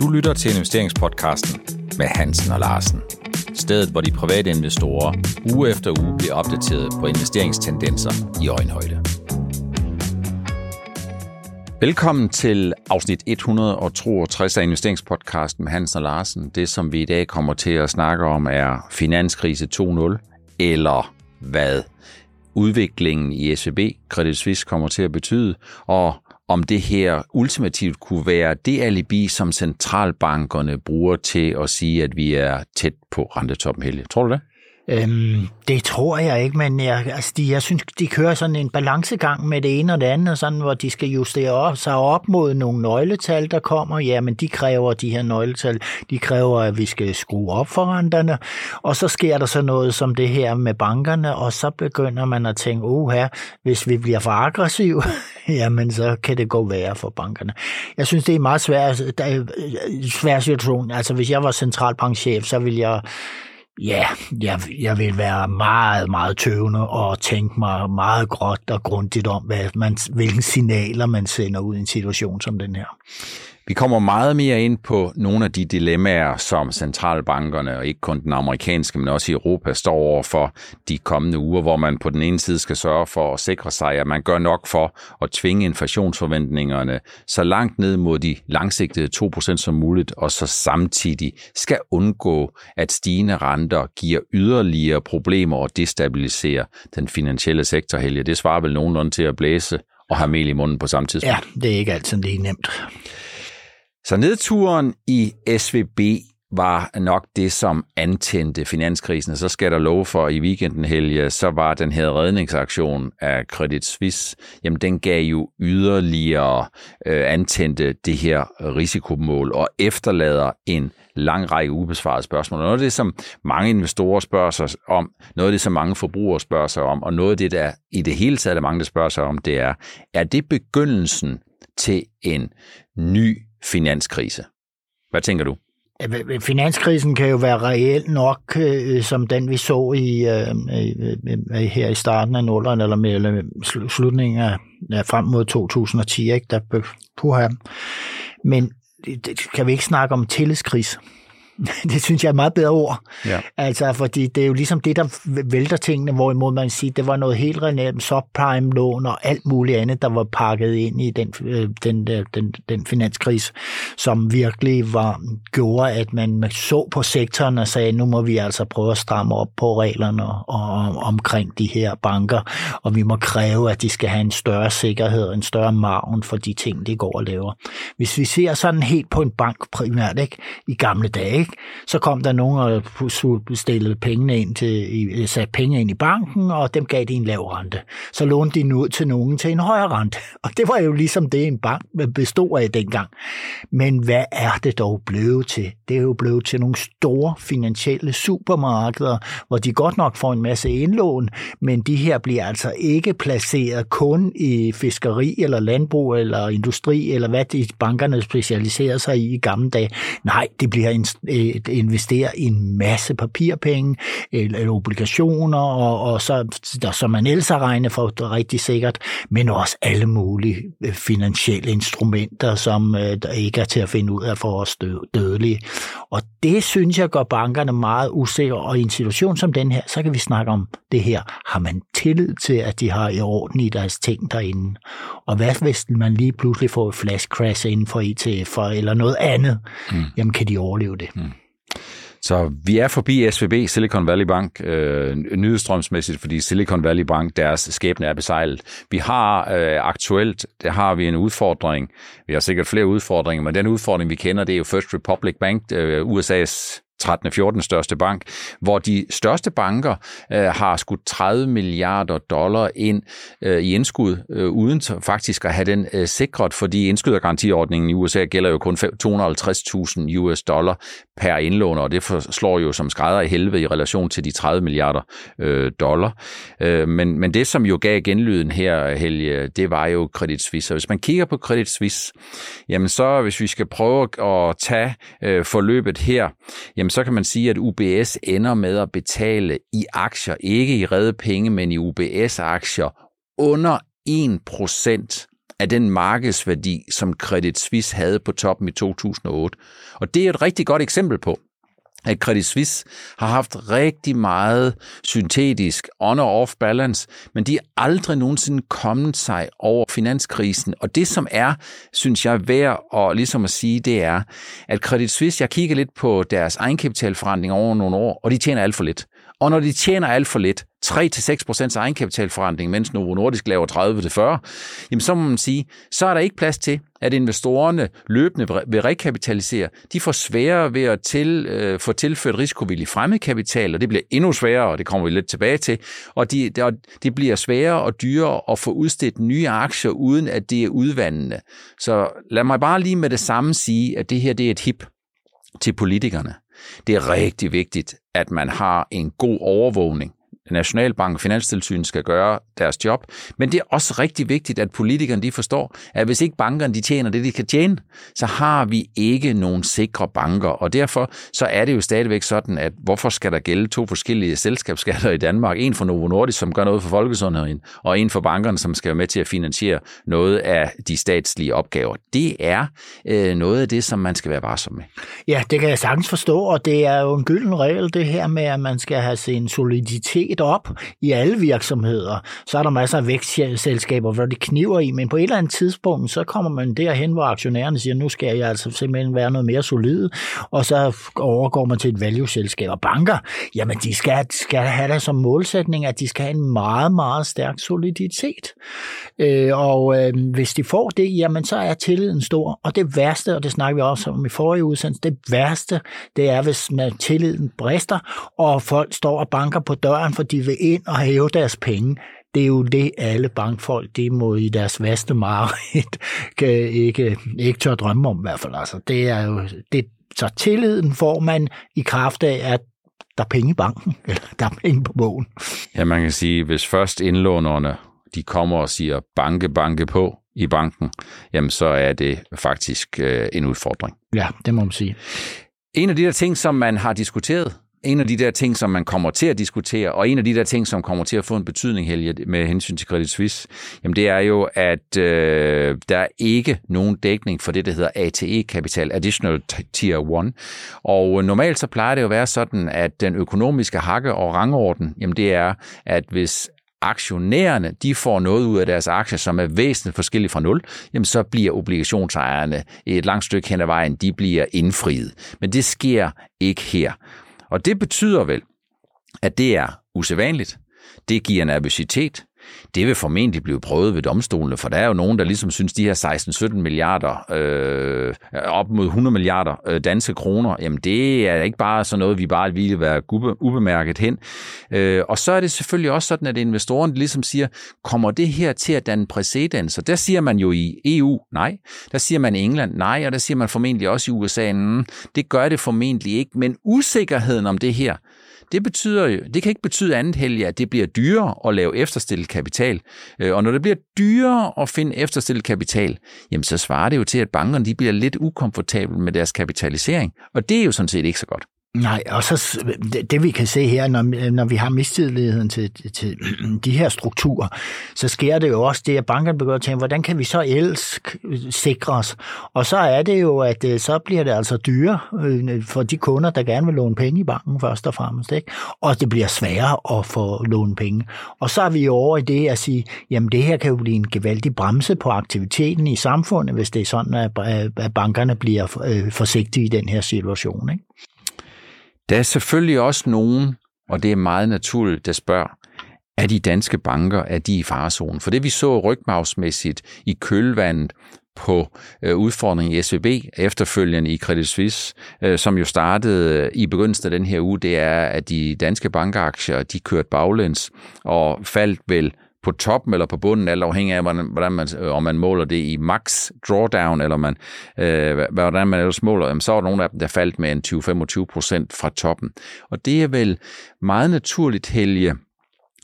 Du lytter til investeringspodcasten med Hansen og Larsen. Stedet, hvor de private investorer uge efter uge bliver opdateret på investeringstendenser i øjenhøjde. Velkommen til afsnit 162 af investeringspodcasten med Hansen og Larsen. Det, som vi i dag kommer til at snakke om, er finanskrise 2.0, eller hvad udviklingen i SVB Credit Suisse kommer til at betyde, og om det her ultimativt kunne være det alibi, som centralbankerne bruger til at sige, at vi er tæt på rentetoppen, Helge. Tror du det? Øhm, det tror jeg ikke, men jeg, altså de, jeg synes, de kører sådan en balancegang med det ene og det andet, sådan, hvor de skal justere op, sig op mod nogle nøgletal, der kommer. Ja, men de kræver, de her nøgletal, de kræver, at vi skal skrue op for renterne, og så sker der så noget som det her med bankerne, og så begynder man at tænke, oh her, hvis vi bliver for aggressive, jamen så kan det gå værre for bankerne. Jeg synes, det er en meget svær, øh, øh, svær situation. Altså, hvis jeg var centralbankchef, så ville jeg Ja, jeg, jeg vil være meget, meget tøvende og tænke mig meget gråt og grundigt om, hvad man, hvilke signaler man sender ud i en situation som den her. Vi kommer meget mere ind på nogle af de dilemmaer, som centralbankerne, og ikke kun den amerikanske, men også i Europa, står over for de kommende uger, hvor man på den ene side skal sørge for at sikre sig, at man gør nok for at tvinge inflationsforventningerne så langt ned mod de langsigtede 2% som muligt, og så samtidig skal undgå, at stigende renter giver yderligere problemer og destabiliserer den finansielle sektor, Helge. Det svarer vel nogenlunde til at blæse og have mel i munden på samme tidspunkt. Ja, det er ikke altid lige nemt. Så nedturen i SVB var nok det, som antændte finanskrisen. Så skal der love for, i weekenden helge, så var den her redningsaktion af Credit Suisse, jamen den gav jo yderligere øh, antændte det her risikomål og efterlader en lang række ubesvarede spørgsmål. Noget af det, som mange investorer spørger sig om, noget af det, som mange forbrugere spørger sig om, og noget af det, der i det hele taget er mange, der spørger sig om, det er, er det begyndelsen til en ny finanskrise. Hvad tænker du? Finanskrisen kan jo være reel nok, øh, som den vi så i øh, øh her i starten af nullerne, eller, med, eller slutningen af ja, frem mod 2010, ikke? Der, puha. Men det, kan vi ikke snakke om tillidskrise? det synes jeg er et meget bedre ord. Ja. Altså, fordi det er jo ligesom det, der vælter tingene, hvorimod man siger, det var noget helt reelt subprime-lån og alt muligt andet, der var pakket ind i den, øh, den, den, den, finanskrise, som virkelig var, gjorde, at man så på sektoren og sagde, nu må vi altså prøve at stramme op på reglerne og, og, omkring de her banker, og vi må kræve, at de skal have en større sikkerhed, en større maven for de ting, de går og laver. Hvis vi ser sådan helt på en bank primært, ikke, i gamle dage, ikke, ikke? Så kom der nogen og stillede pengene ind til, øh, satte penge ind i banken, og dem gav de en lav rente. Så lånte de ud til nogen til en højere rente. Og det var jo ligesom det, en bank bestod af dengang. Men hvad er det dog blevet til? Det er jo blevet til nogle store finansielle supermarkeder, hvor de godt nok får en masse indlån, men de her bliver altså ikke placeret kun i fiskeri eller landbrug eller industri, eller hvad de bankerne specialiserer sig i i gamle dage. Nej, det bliver en, investere i en masse papirpenge eller, eller obligationer, og, og så, der, som man ellers har regnet for rigtig sikkert, men også alle mulige øh, finansielle instrumenter, som øh, der ikke er til at finde ud af for os dødelige. Og det synes jeg gør bankerne meget usikre, og i en situation som den her, så kan vi snakke om det her. Har man tillid til, at de har i orden i deres ting derinde? Og hvad hvis man lige pludselig får et flash crash inden for ETF'er eller noget andet? Mm. Jamen kan de overleve det? Mm. Så vi er forbi SVB, Silicon Valley Bank, øh, nyhedsstrømsmæssigt, fordi Silicon Valley Bank, deres skæbne er besejlet. Vi har øh, aktuelt, der har vi en udfordring. Vi har sikkert flere udfordringer, men den udfordring, vi kender, det er jo First Republic Bank, øh, USA's 13. 14. største bank, hvor de største banker øh, har skudt 30 milliarder dollar ind øh, i indskud, øh, uden faktisk at have den øh, sikret, fordi indskydergarantiordningen i USA gælder jo kun 250.000 US dollar per indlåner, og det slår jo som skrædder i helvede i relation til de 30 milliarder øh, dollar. Øh, men, men det, som jo gav genlyden her, Helge, det var jo Credit Suisse. Og hvis man kigger på Credit Suisse, jamen så hvis vi skal prøve at tage øh, forløbet her, jamen så kan man sige, at UBS ender med at betale i aktier, ikke i redde penge, men i UBS-aktier, under 1% af den markedsværdi, som Credit Suisse havde på toppen i 2008. Og det er et rigtig godt eksempel på, at Credit Suisse har haft rigtig meget syntetisk on- og off-balance, men de er aldrig nogensinde kommet sig over finanskrisen. Og det, som er, synes jeg, værd at, ligesom at sige, det er, at Credit Suisse, jeg kigger lidt på deres egenkapitalforretning over nogle år, og de tjener alt for lidt. Og når de tjener alt for lidt, 3-6% egenkapitalforretning, mens Novo Nordisk laver 30-40, jamen så må man sige, så er der ikke plads til, at investorerne løbende vil rekapitalisere. De får sværere ved at til, øh, få tilført risikovillig fremmedkapital, og det bliver endnu sværere, og det kommer vi lidt tilbage til, og de, der, det bliver sværere og dyrere at få udstedt nye aktier, uden at det er udvandende. Så lad mig bare lige med det samme sige, at det her det er et hip til politikerne. Det er rigtig vigtigt, at man har en god overvågning. Nationalbank og Finanstilsynet skal gøre deres job. Men det er også rigtig vigtigt, at politikerne de forstår, at hvis ikke bankerne de tjener det, de kan tjene, så har vi ikke nogen sikre banker. Og derfor så er det jo stadigvæk sådan, at hvorfor skal der gælde to forskellige selskabsskatter i Danmark? En for Novo Nordisk, som gør noget for folkesundheden, og en for bankerne, som skal være med til at finansiere noget af de statslige opgaver. Det er øh, noget af det, som man skal være varsom med. Ja, det kan jeg sagtens forstå, og det er jo en gylden regel, det her med, at man skal have sin soliditet lidt op i alle virksomheder. Så er der masser af vækstselskaber, hvor det kniver i, men på et eller andet tidspunkt, så kommer man derhen, hvor aktionærerne siger, nu skal jeg altså simpelthen være noget mere solid, og så overgår man til et value-selskab. Og banker, jamen de skal, skal have det som målsætning, at de skal have en meget, meget stærk soliditet. Øh, og øh, hvis de får det, jamen så er tilliden stor. Og det værste, og det snakker vi også om i forrige udsendelse, det værste, det er, hvis man tilliden brister, og folk står og banker på døren, for de vil ind og hæve deres penge. Det er jo det, alle bankfolk, de må i deres vaste mareridt ikke, ikke tør drømme om i hvert fald. Altså, det er jo, det, så tilliden får man i kraft af, at der er penge i banken, eller der er penge på bogen. Ja, man kan sige, hvis først indlånerne de kommer og siger banke, banke på i banken, jamen så er det faktisk øh, en udfordring. Ja, det må man sige. En af de der ting, som man har diskuteret en af de der ting, som man kommer til at diskutere, og en af de der ting, som kommer til at få en betydning, Helge, med hensyn til Credit Suisse, jamen det er jo, at øh, der er ikke nogen dækning for det, der hedder ATE-kapital, Additional Tier 1. Og øh, normalt så plejer det jo at være sådan, at den økonomiske hakke og rangorden, jamen det er, at hvis aktionærerne de får noget ud af deres aktier, som er væsentligt forskelligt fra nul, jamen så bliver obligationsejerne et langt stykke hen ad vejen, de bliver indfriet. Men det sker ikke her. Og det betyder vel, at det er usædvanligt. Det giver nervøsitet. Det vil formentlig blive prøvet ved domstolene, for der er jo nogen, der ligesom synes, de her 16-17 milliarder, øh, op mod 100 milliarder øh, danske kroner, jamen det er ikke bare sådan noget, vi bare vil være ubemærket hen. Øh, og så er det selvfølgelig også sådan, at investoren ligesom siger, kommer det her til at danne præcedens? Og der siger man jo i EU, nej. Der siger man i England, nej. Og der siger man formentlig også i USA, mm, det gør det formentlig ikke. Men usikkerheden om det her, det betyder jo, det kan ikke betyde andet helge, at det bliver dyrere at lave efterstillet kapital. Øh, og når det bliver dyrere at finde efterstillet kapital, jamen så svarer det jo til, at bankerne de bliver lidt ukomfortable med deres kapitalisering. Og det er jo sådan set ikke så godt. Nej, og så det, det vi kan se her, når, når vi har mistilliden til, til de her strukturer, så sker det jo også det, at bankerne begynder at tænke, hvordan kan vi så ellers sikre os? Og så er det jo, at øh, så bliver det altså dyre øh, for de kunder, der gerne vil låne penge i banken først og fremmest. Ikke? Og det bliver sværere at få låne penge. Og så er vi jo over i det at sige, jamen det her kan jo blive en gevaldig bremse på aktiviteten i samfundet, hvis det er sådan, at bankerne bliver øh, forsigtige i den her situation. Ikke? Der er selvfølgelig også nogen, og det er meget naturligt, der spørger, er de danske banker, er de i farezonen? For det vi så rygmavsmæssigt i kølvandet på øh, udfordringen i SVB, efterfølgende i Credit Suisse, øh, som jo startede øh, i begyndelsen af den her uge, det er, at de danske bankaktier, de kørte baglæns og faldt vel på toppen eller på bunden, alt afhængig af, hvordan, hvordan man, øh, om man måler det i max drawdown, eller man, øh, hvordan man ellers måler, jamen, så er der nogle af dem, der faldt med en 20-25 procent fra toppen. Og det er vel meget naturligt, Helge,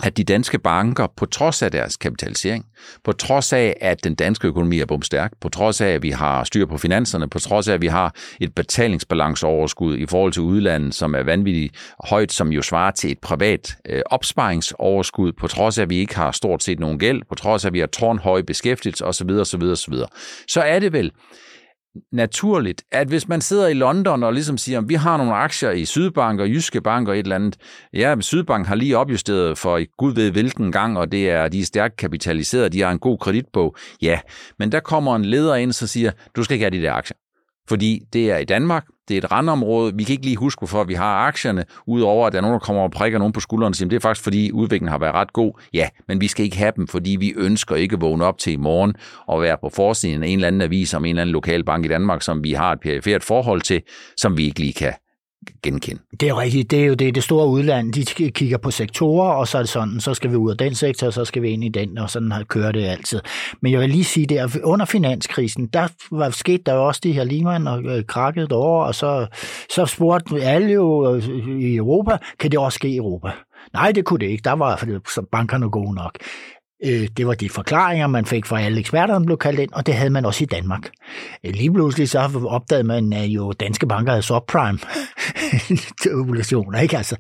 at de danske banker, på trods af deres kapitalisering, på trods af, at den danske økonomi er bomstærk, på trods af, at vi har styr på finanserne, på trods af, at vi har et betalingsbalanceoverskud i forhold til udlandet, som er vanvittigt højt, som jo svarer til et privat øh, opsparingsoverskud, på trods af, at vi ikke har stort set nogen gæld, på trods af, at vi har tårnhøj beskæftigelse osv., osv., osv., så er det vel naturligt, at hvis man sidder i London og ligesom siger, at vi har nogle aktier i Sydbank og Jyske Bank og et eller andet, ja, Sydbank har lige opjusteret for Gud ved hvilken gang, og det er, de er stærkt kapitaliseret, de har en god kreditbog, ja, men der kommer en leder ind og siger, du skal ikke have de der aktier. Fordi det er i Danmark, det er et randområde. Vi kan ikke lige huske, hvorfor vi har aktierne, udover at der er nogen, der kommer og prikker nogen på skulderen og siger, det er faktisk fordi udviklingen har været ret god. Ja, men vi skal ikke have dem, fordi vi ønsker ikke at vågne op til i morgen og være på forsiden af en eller anden avis om en eller anden lokal bank i Danmark, som vi har et perifert forhold til, som vi ikke lige kan genkende. Det er rigtigt. Det er jo det, det store udland. De kigger på sektorer, og så er det sådan, så skal vi ud af den sektor, og så skal vi ind i den, og sådan har kører det altid. Men jeg vil lige sige, det at under finanskrisen, der var sket der jo også de her Lehman og øh, krakket over, og så, så spurgte alle jo øh, i Europa, kan det også ske i Europa? Nej, det kunne det ikke. Der var bankerne gode nok. Øh, det var de forklaringer, man fik fra alle eksperterne, blev kaldt ind, og det havde man også i Danmark. Øh, lige pludselig så opdagede man, at jo danske banker havde subprime obligationer, ikke? Altså,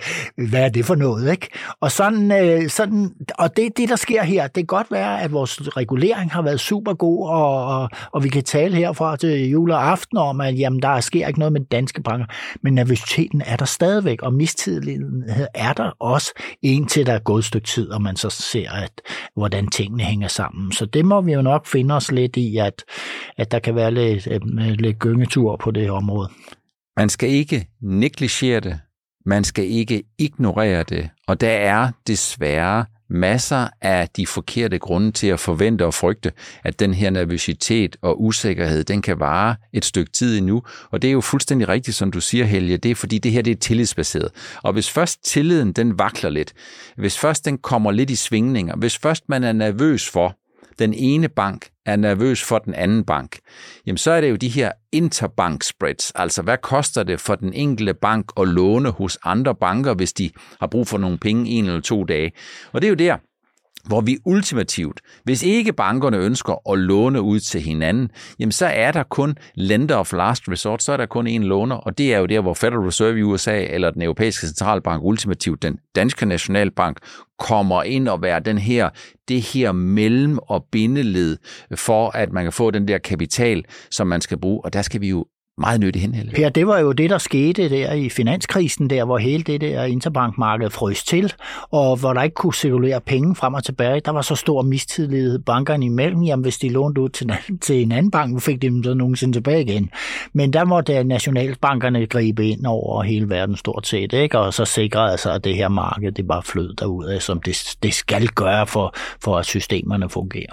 hvad er det for noget, ikke? Og sådan, øh, sådan og det, det, der sker her, det kan godt være, at vores regulering har været super god, og, og, og vi kan tale herfra til jul og aften om, at jamen, der sker ikke noget med danske banker, men nervøsiteten er der stadigvæk, og mistilliden er der også, indtil der er gået et stykke tid, og man så ser, at hvordan tingene hænger sammen. Så det må vi jo nok finde os lidt i, at, at der kan være lidt, øh, lidt gyngetur på det område. Man skal ikke negligere det, man skal ikke ignorere det, og der er desværre masser af de forkerte grunde til at forvente og frygte, at den her nervøsitet og usikkerhed, den kan vare et stykke tid endnu. Og det er jo fuldstændig rigtigt, som du siger, Helge, det er fordi det her det er tillidsbaseret. Og hvis først tilliden den vakler lidt, hvis først den kommer lidt i svingninger, hvis først man er nervøs for, den ene bank er nervøs for den anden bank, jamen så er det jo de her interbank spreads, altså hvad koster det for den enkelte bank at låne hos andre banker, hvis de har brug for nogle penge en eller to dage. Og det er jo der, hvor vi ultimativt, hvis ikke bankerne ønsker at låne ud til hinanden, jamen så er der kun lender of last resort, så er der kun én låner, og det er jo der, hvor Federal Reserve i USA eller den europæiske centralbank, ultimativt den danske nationalbank, kommer ind og være den her, det her mellem- og bindeled for, at man kan få den der kapital, som man skal bruge, og der skal vi jo meget nyttig henhælde. Per, det var jo det, der skete der i finanskrisen, der hvor hele det der interbankmarked frøs til, og hvor der ikke kunne cirkulere penge frem og tilbage. Der var så stor mistillid bankerne imellem. Jamen, hvis de lånte ud til, til en anden bank, fik de dem så nogensinde tilbage igen. Men der måtte øh, nationalbankerne gribe ind over hele verden stort set, ikke? og så sikrede sig, at det her marked det bare flød derud, som det, det skal gøre for, for at systemerne fungerer.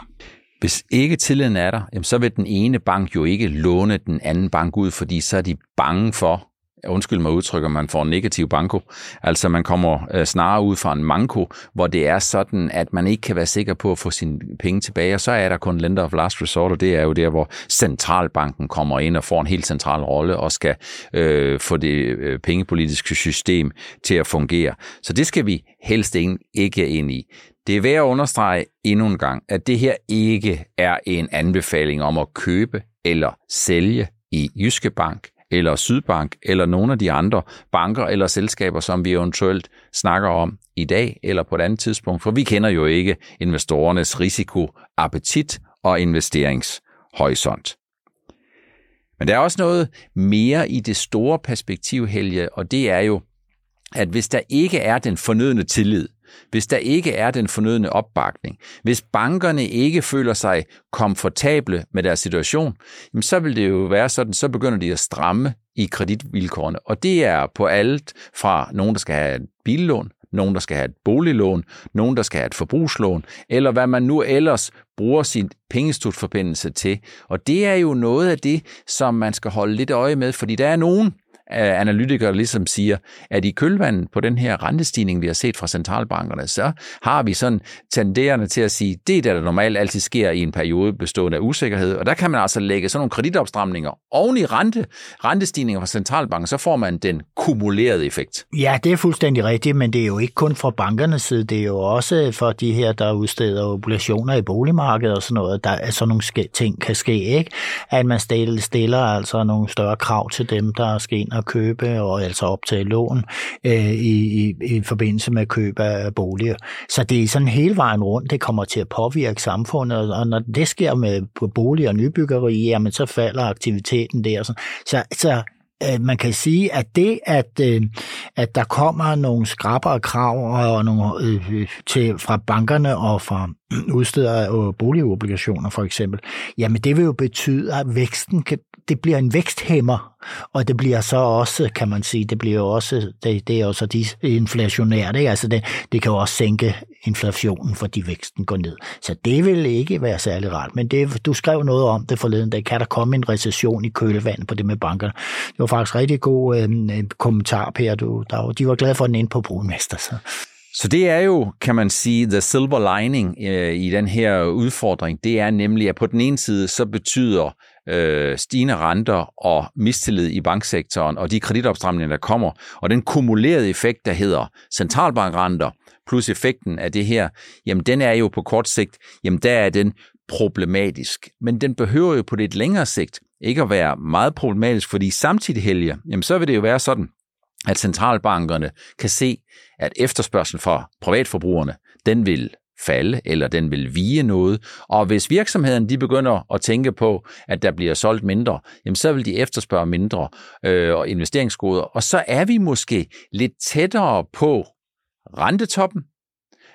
Hvis ikke tilliden er der, jamen så vil den ene bank jo ikke låne den anden bank ud, fordi så er de bange for, undskyld mig udtrykker, man får en negativ banko. Altså man kommer øh, snarere ud fra en manko, hvor det er sådan, at man ikke kan være sikker på at få sine penge tilbage, og så er der kun lender of last resort, og det er jo der, hvor centralbanken kommer ind og får en helt central rolle og skal øh, få det øh, pengepolitiske system til at fungere. Så det skal vi helst ikke ind i. Det er værd at understrege endnu en gang, at det her ikke er en anbefaling om at købe eller sælge i Jyske Bank eller Sydbank eller nogle af de andre banker eller selskaber, som vi eventuelt snakker om i dag eller på et andet tidspunkt, for vi kender jo ikke investorernes risiko, appetit og investeringshorisont. Men der er også noget mere i det store perspektiv, Helge, og det er jo, at hvis der ikke er den fornødne tillid hvis der ikke er den fornødne opbakning, hvis bankerne ikke føler sig komfortable med deres situation, så vil det jo være sådan, så begynder de at stramme i kreditvilkårene. Og det er på alt fra nogen, der skal have et billån, nogen, der skal have et boliglån, nogen, der skal have et forbrugslån, eller hvad man nu ellers bruger sin pengestudforbindelse til. Og det er jo noget af det, som man skal holde lidt øje med, fordi der er nogen, analytikere ligesom siger, at i kølvandet på den her rentestigning, vi har set fra centralbankerne, så har vi sådan tenderende til at sige, det er det, der normalt altid sker i en periode bestående af usikkerhed, og der kan man altså lægge sådan nogle kreditopstramninger oven i rente, rentestigninger fra centralbanken, så får man den kumulerede effekt. Ja, det er fuldstændig rigtigt, men det er jo ikke kun fra bankernes side, det er jo også for de her, der udsteder obligationer i boligmarkedet og sådan noget, der er sådan nogle ting kan ske, ikke? At man stiller altså nogle større krav til dem, der skal ind og købe og altså optage lån øh, i, i, i forbindelse med køb af boliger. Så det er sådan hele vejen rundt, det kommer til at påvirke samfundet, og når det sker med bolig- og nybyggeri, jamen så falder aktiviteten der. Så, så Øh, man kan sige, at det, at, øh, at der kommer nogle skrappere krav og nogle, øh, øh til, fra bankerne og fra udsteder af øh, boligobligationer for eksempel, jamen det vil jo betyde, at væksten kan, det bliver en væksthæmmer, og det bliver så også, kan man sige, det bliver også, det, det er også de inflationært, ikke? altså det, det kan jo også sænke inflationen, fordi væksten går ned. Så det vil ikke være særlig rart, men det, du skrev noget om det forleden dag, kan der komme en recession i kølvandet på det med bankerne? Det var faktisk rigtig god øh, kommentar, Per, du, der, de var glade for den ind på Brunmester. Så. Så det er jo, kan man sige, the silver lining øh, i den her udfordring. Det er nemlig, at på den ene side, så betyder øh, stigende renter og mistillid i banksektoren og de kreditopstramninger, der kommer, og den kumulerede effekt, der hedder centralbankrenter, plus effekten af det her, jamen den er jo på kort sigt, jamen der er den problematisk. Men den behøver jo på lidt længere sigt ikke at være meget problematisk, fordi samtidig helge, jamen så vil det jo være sådan, at centralbankerne kan se, at efterspørgselen fra privatforbrugerne, den vil falde, eller den vil vige noget. Og hvis virksomheden de begynder at tænke på, at der bliver solgt mindre, jamen så vil de efterspørge mindre øh, og investeringsgoder. Og så er vi måske lidt tættere på rentetoppen,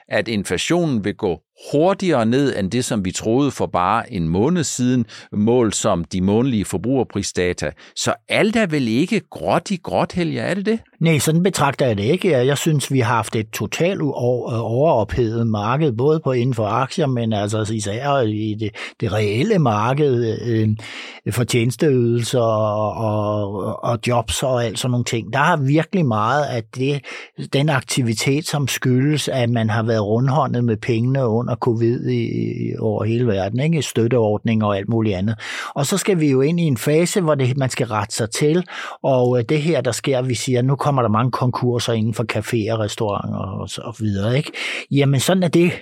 at inflationen vil gå hurtigere ned end det, som vi troede for bare en måned siden, mål som de månedlige forbrugerprisdata. Så alt er vel ikke gråt i gråt, Helge, er det det? Nej, sådan betragter jeg det ikke. Jeg synes, vi har haft et totalt øh, overophedet marked, både på inden for aktier, men altså især i det, det reelle marked øh, for tjenesteydelser og, og, og jobs og alt sådan nogle ting. Der har virkelig meget af det, den aktivitet, som skyldes, at man har været rundhåndet med pengene under covid i, over hele verden, ikke? støtteordninger og alt muligt andet. Og så skal vi jo ind i en fase, hvor det, man skal rette sig til, og øh, det her, der sker, vi siger, nu kommer der mange konkurser inden for caféer, restauranter og så videre. Ikke? Jamen sådan er det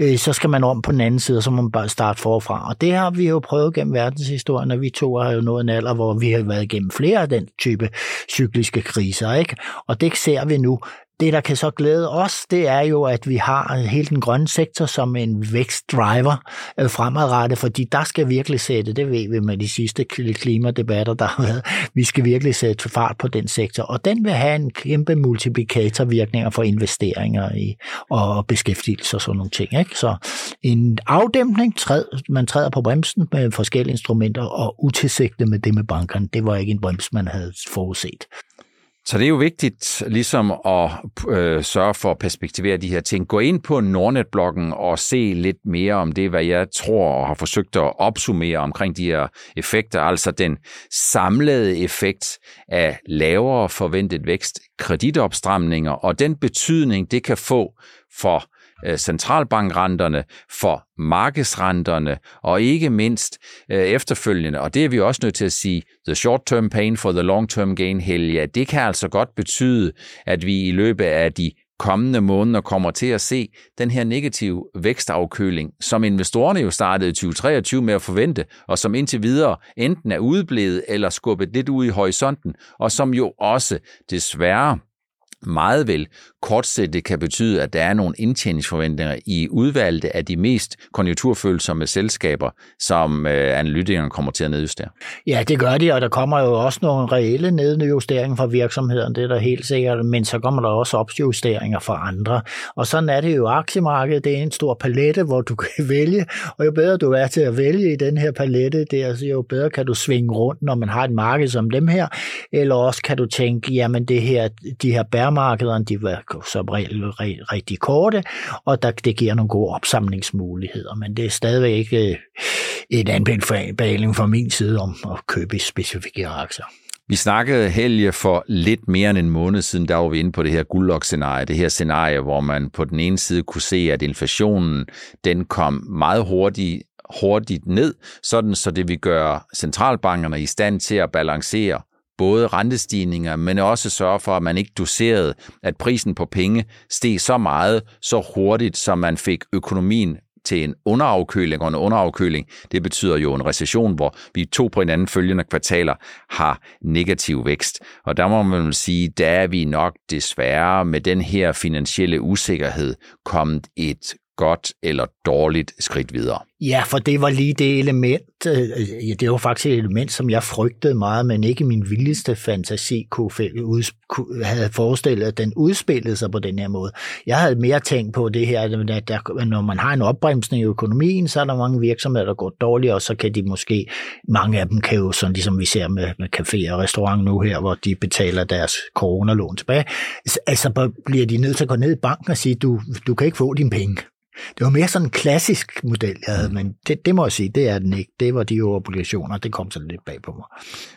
øh, så skal man om på den anden side, og så må man bare starte forfra. Og det har vi jo prøvet gennem verdenshistorien, og vi to har jo nået en alder, hvor vi har været igennem flere af den type cykliske kriser. Ikke? Og det ser vi nu, det, der kan så glæde os, det er jo, at vi har hele den grønne sektor som en vækstdriver øh, fremadrettet, fordi der skal virkelig sætte, det ved vi med de sidste klimadebatter, der har været, vi skal virkelig sætte fart på den sektor, og den vil have en kæmpe multiplikatorvirkninger for investeringer i, og beskæftigelse og sådan nogle ting. Ikke? Så en afdæmpning, træd, man træder på bremsen med forskellige instrumenter, og utilsigtet med det med bankerne, det var ikke en brems, man havde forudset. Så det er jo vigtigt ligesom at øh, sørge for at perspektivere de her ting. Gå ind på Nordnet-bloggen og se lidt mere om det, hvad jeg tror og har forsøgt at opsummere omkring de her effekter, altså den samlede effekt af lavere forventet vækst, kreditopstramninger og den betydning, det kan få for Øh, centralbankrenterne, for markedsrenterne og ikke mindst øh, efterfølgende, og det er vi også nødt til at sige, the short-term pain for the long-term gain, Helge, det kan altså godt betyde, at vi i løbet af de kommende måneder kommer til at se den her negative vækstafkøling, som investorerne jo startede i 2023 med at forvente, og som indtil videre enten er udeblevet eller skubbet lidt ud i horisonten, og som jo også desværre meget vel kortsigtet kan betyde, at der er nogle indtjeningsforventninger i udvalgte af de mest konjunkturfølsomme selskaber, som øh, analytikerne kommer til at nedjustere. Ja, det gør de, og der kommer jo også nogle reelle nedjusteringer fra virksomheden, det er der helt sikkert, men så kommer der også opjusteringer fra andre. Og sådan er det jo aktiemarkedet, det er en stor palette, hvor du kan vælge, og jo bedre du er til at vælge i den her palette, det er, altså, jo bedre kan du svinge rundt, når man har et marked som dem her, eller også kan du tænke, jamen det her, de her bærmarkederne, de var som regel rigtig korte, og der, det giver nogle gode opsamlingsmuligheder, men det er stadigvæk ikke øh, en anbefaling fra min side om at købe specifikke aktier. Vi snakkede helge for lidt mere end en måned siden, der var vi inde på det her guldlok-scenarie, det her scenarie, hvor man på den ene side kunne se, at inflationen den kom meget hurtigt hurtigt ned, sådan så det vil gøre centralbankerne i stand til at balancere både rentestigninger, men også sørge for, at man ikke doserede, at prisen på penge steg så meget, så hurtigt, som man fik økonomien til en underafkøling, og en underafkøling, det betyder jo en recession, hvor vi to på hinanden følgende kvartaler har negativ vækst. Og der må man sige, der er vi nok desværre med den her finansielle usikkerhed kommet et godt eller dårligt skridt videre. Ja, for det var lige det element, øh, ja, det var faktisk et element, som jeg frygtede meget, men ikke min vildeste fantasi kunne, kunne have forestillet, at den udspillede sig på den her måde. Jeg havde mere tænkt på det her, at der, når man har en opbremsning i økonomien, så er der mange virksomheder, der går dårligt, og så kan de måske, mange af dem kan jo, sådan ligesom vi ser med, med café og restaurant nu her, hvor de betaler deres coronalån tilbage, altså bliver de nødt til at gå ned i banken og sige, du, du kan ikke få dine penge. Det var mere sådan en klassisk model, jeg havde, mm. men det, det må jeg sige, det er den ikke. Det var de obligationer, det kom så lidt bag på mig.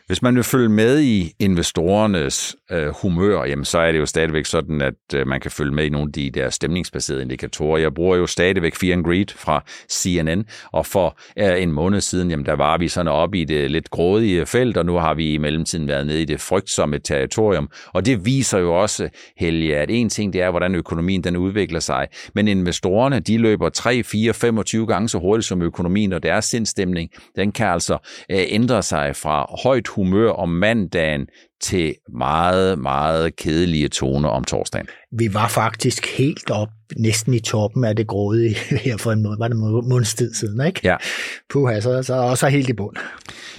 Hvis man vil følge med i investorernes øh, humør, jamen, så er det jo stadigvæk sådan, at øh, man kan følge med i nogle af de der stemningsbaserede indikatorer. Jeg bruger jo stadigvæk Fear and Greed fra CNN, og for øh, en måned siden, jamen, der var vi sådan oppe i det lidt grådige felt, og nu har vi i mellemtiden været nede i det frygtsomme territorium. Og det viser jo også, Helge, at en ting det er, hvordan økonomien den udvikler sig, men investorerne, de løber 3, 4, 25 gange så hurtigt som økonomien, og deres sindstemning, den kan altså øh, ændre sig fra højt humør om mandagen til meget, meget kedelige toner om torsdagen. Vi var faktisk helt op, næsten i toppen af det gråde her for en måned, var det månedstid siden, ikke? Ja. Puh, så, så også helt i bund.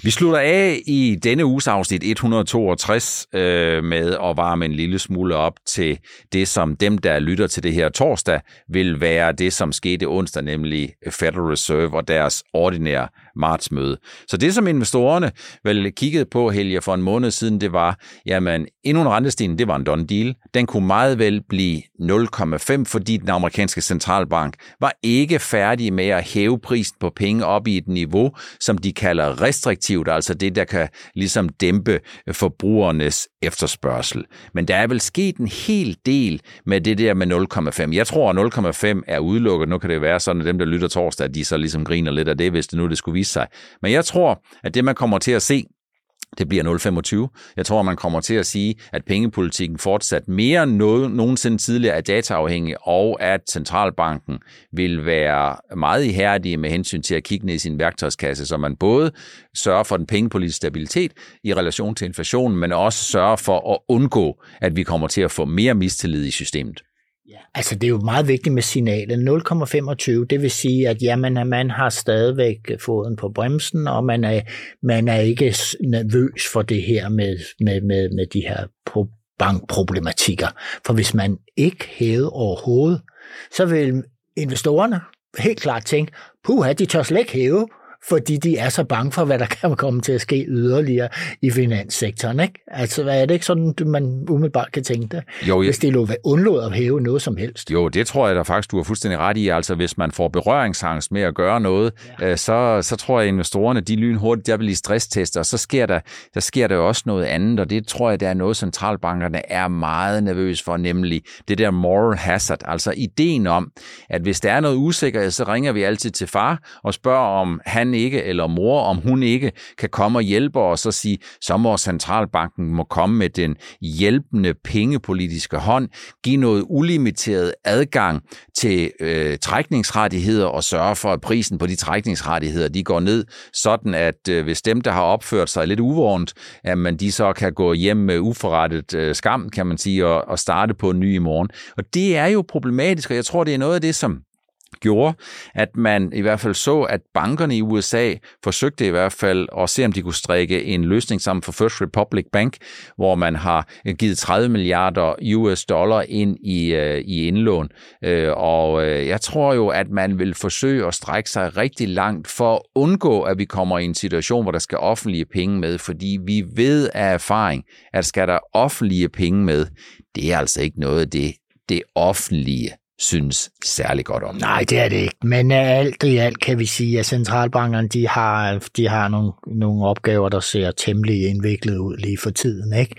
Vi slutter af i denne uges afsnit 162 øh, med at varme en lille smule op til det, som dem, der lytter til det her torsdag, vil være det, som skete onsdag, nemlig Federal Reserve og deres ordinære martsmøde. Så det, som investorerne vel kiggede på, Helge, for en måned siden, det var, jamen, endnu en rentestigning, det var en done deal. Den kunne meget vel blive 0,5, fordi den amerikanske centralbank var ikke færdig med at hæve prisen på penge op i et niveau, som de kalder restriktivt, altså det, der kan ligesom dæmpe forbrugernes efterspørgsel. Men der er vel sket en hel del med det der med 0,5. Jeg tror, at 0,5 er udelukket. Nu kan det være sådan, at dem, der lytter torsdag, de så ligesom griner lidt af det, hvis det nu det skulle vise sig. Men jeg tror, at det, man kommer til at se, det bliver 0,25. Jeg tror, man kommer til at sige, at pengepolitikken fortsat mere end noget, nogensinde tidligere er dataafhængig, og at centralbanken vil være meget ihærdige med hensyn til at kigge ned i sin værktøjskasse, så man både sørger for den pengepolitiske stabilitet i relation til inflationen, men også sørger for at undgå, at vi kommer til at få mere mistillid i systemet. Ja, altså det er jo meget vigtigt med signalet. 0,25, det vil sige, at jamen, man har stadigvæk foden på bremsen, og man er, man er ikke nervøs for det her med, med, med, med de her bankproblematikker. For hvis man ikke hævede overhovedet, så vil investorerne helt klart tænke, puha, de tør slet ikke hæve, fordi de er så bange for, hvad der kan komme til at ske yderligere i finanssektoren. Ikke? Altså, er det ikke sådan, man umiddelbart kan tænke det? Jo, jeg... Hvis det lå undlod at hæve noget som helst. Jo, det tror jeg da faktisk, du har fuldstændig ret i. Altså, hvis man får berøringsangst med at gøre noget, ja. øh, så, så tror jeg, at investorerne, de lynhurtigt, der vil i stresstester, og så sker der, der sker der også noget andet, og det tror jeg, der er noget, centralbankerne er meget nervøs for, nemlig det der moral hazard, altså ideen om, at hvis der er noget usikkerhed, så ringer vi altid til far og spørger, om han han ikke, eller mor, om hun ikke kan komme og hjælpe os og sige, så må centralbanken må komme med den hjælpende pengepolitiske hånd, give noget ulimiteret adgang til øh, trækningsrettigheder og sørge for, at prisen på de trækningsrettigheder de går ned, sådan at øh, hvis dem, der har opført sig lidt uvårent, at man de så kan gå hjem med uforrettet øh, skam, kan man sige, og, og starte på en ny i morgen. Og det er jo problematisk, og jeg tror, det er noget af det, som gjorde, at man i hvert fald så, at bankerne i USA forsøgte i hvert fald at se, om de kunne strikke en løsning sammen for First Republic Bank, hvor man har givet 30 milliarder US dollar ind i, øh, i indlån. Øh, og øh, jeg tror jo, at man vil forsøge at strække sig rigtig langt for at undgå, at vi kommer i en situation, hvor der skal offentlige penge med, fordi vi ved af erfaring, at skal der offentlige penge med, det er altså ikke noget af det, det offentlige synes særlig godt om. Nej, det er det ikke. Men øh, alt i alt kan vi sige, at centralbankerne de har, de har nogle, nogle opgaver, der ser temmelig indviklet ud lige for tiden. Ikke?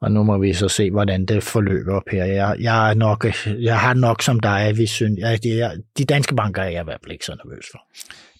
Og nu må vi så se, hvordan det forløber op her. Jeg, jeg, er nok, jeg har nok som dig, vi synes, at de, de danske banker er jeg i hvert fald ikke så nervøs for.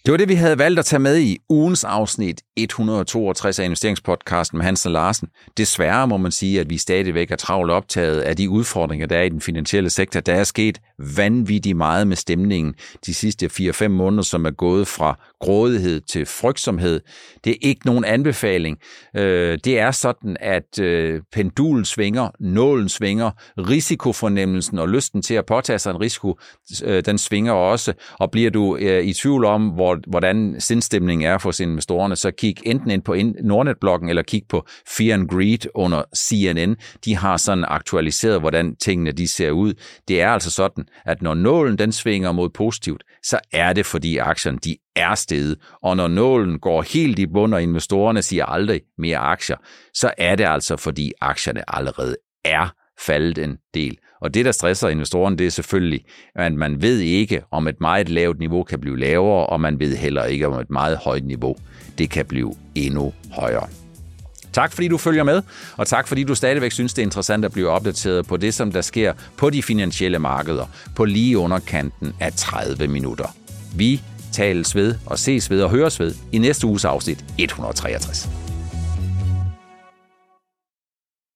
Det var det, vi havde valgt at tage med i ugens afsnit 162 af investeringspodcasten med Hansen Larsen. Desværre må man sige, at vi stadigvæk er travlt optaget af de udfordringer, der er i den finansielle sektor. Der er sket vanvittigt meget med stemningen de sidste 4-5 måneder, som er gået fra grådighed til frygtsomhed. Det er ikke nogen anbefaling. Øh, det er sådan, at øh, pendulen svinger, nålen svinger, risikofornemmelsen og lysten til at påtage sig en risiko, øh, den svinger også. Og bliver du øh, i tvivl om, hvor, hvordan sindstemningen er for sine investorerne, så kig enten ind på Nordnet-bloggen eller kig på Fear and Greed under CNN. De har sådan aktualiseret, hvordan tingene de ser ud. Det er altså sådan, at når nålen den svinger mod positivt, så er det fordi aktierne de er steget. Og når nålen går helt i bund, og investorerne siger aldrig mere aktier, så er det altså fordi aktierne allerede er faldet en del. Og det, der stresser investorerne, det er selvfølgelig, at man ved ikke, om et meget lavt niveau kan blive lavere, og man ved heller ikke, om et meget højt niveau, det kan blive endnu højere. Tak fordi du følger med, og tak fordi du stadigvæk synes, det er interessant at blive opdateret på det, som der sker på de finansielle markeder på lige underkanten af 30 minutter. Vi tales ved og ses ved og høres ved i næste uges afsnit 163.